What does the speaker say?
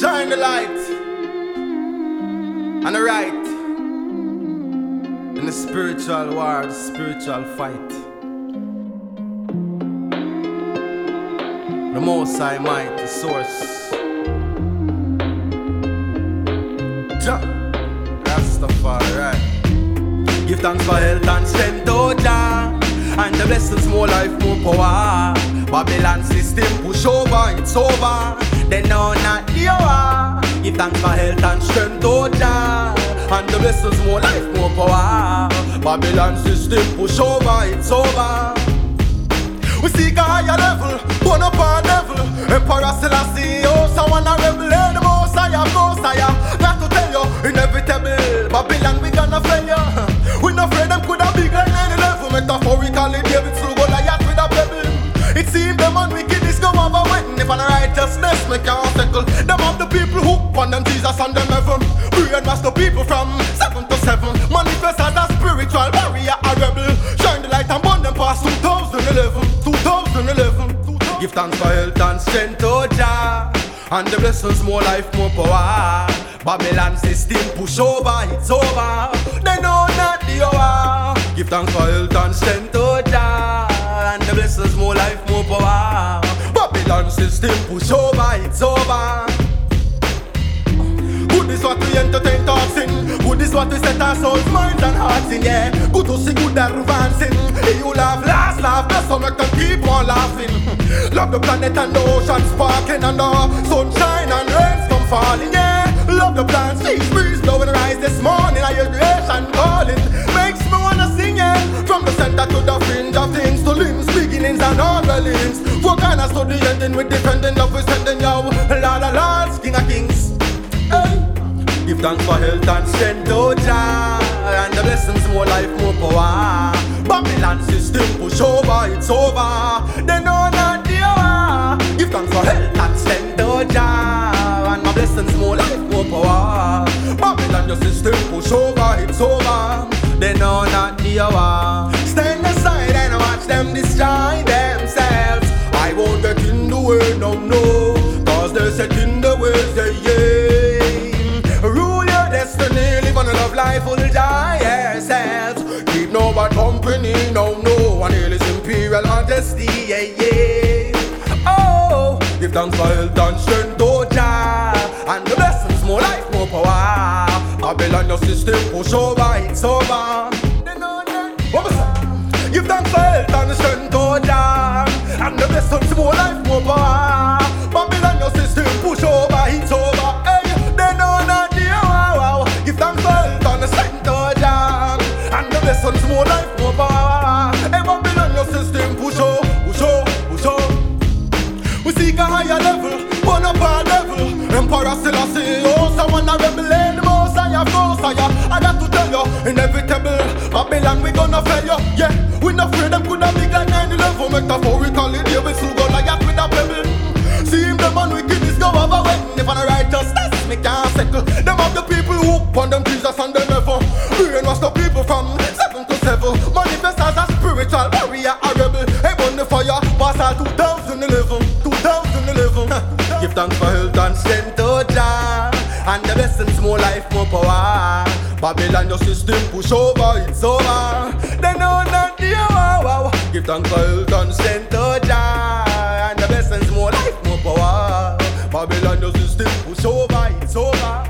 Shine the light and the right in the spiritual war, the spiritual fight. The most I might, the source. Jah, Rastafari. Give thanks for health and strength, oh Jah. And the blessings, more life, more power. Babylon system push over, it's over. They know not the hour. Give thanks for health and strength, oh Jah. And the blessings, more life, more power. Babylon system push over, it's over. We seek a higher level, burn up our devil. Them have the people hook on them Jesus and them heaven. Brainwash the people from seven to seven. Manifest as a spiritual warrior, a rebel. Shine the light and burn them past 2011. 2011. Give thanks for health and strength, oh Jah. And the blessings, more life, more power. Babylon system push over, it's over. They know not the hour. Give thanks for health and strength, oh Jah. And the blessings, more life, more power. Babylon system push over, it's over. Good is what we entertain thoughts in. Good is what we set our souls, minds and hearts in, yeah. Good to see good advancing. Hey, you laugh, last laugh, that's how make them keep on laughing. Love the planet and the ocean sparking and the sunshine and rains come falling, yeah. Love the plants, Ghana to the ending with defending love, we sending yo. Lord of lords, King of kings. Hey. Give thanks for health and strength, oh And the blessings, more life, more power Babylon system push over, it's over They know not the hour Give thanks for health and strength, oh And my blessings, more life, more power Babylon, your system die yourselves. Keep no bad company, no, no. One hail is imperial majesty, yeah, yeah. Oh, give thanks for health and strength, oh Jah. And the blessings, more life, more power. Babylon, your system push over, it's over. What was that? Give thanks for health and strength, oh Jah. And the blessings, more life, more power. Give thanks for health and strength, oh Jah. And the blessings, more life, more power. Babylon, your system push over, it's over. They know not the hour. Give thanks for health and strength, oh Jah. And the blessings, more life, more power. Babylon, your system push over, it's over.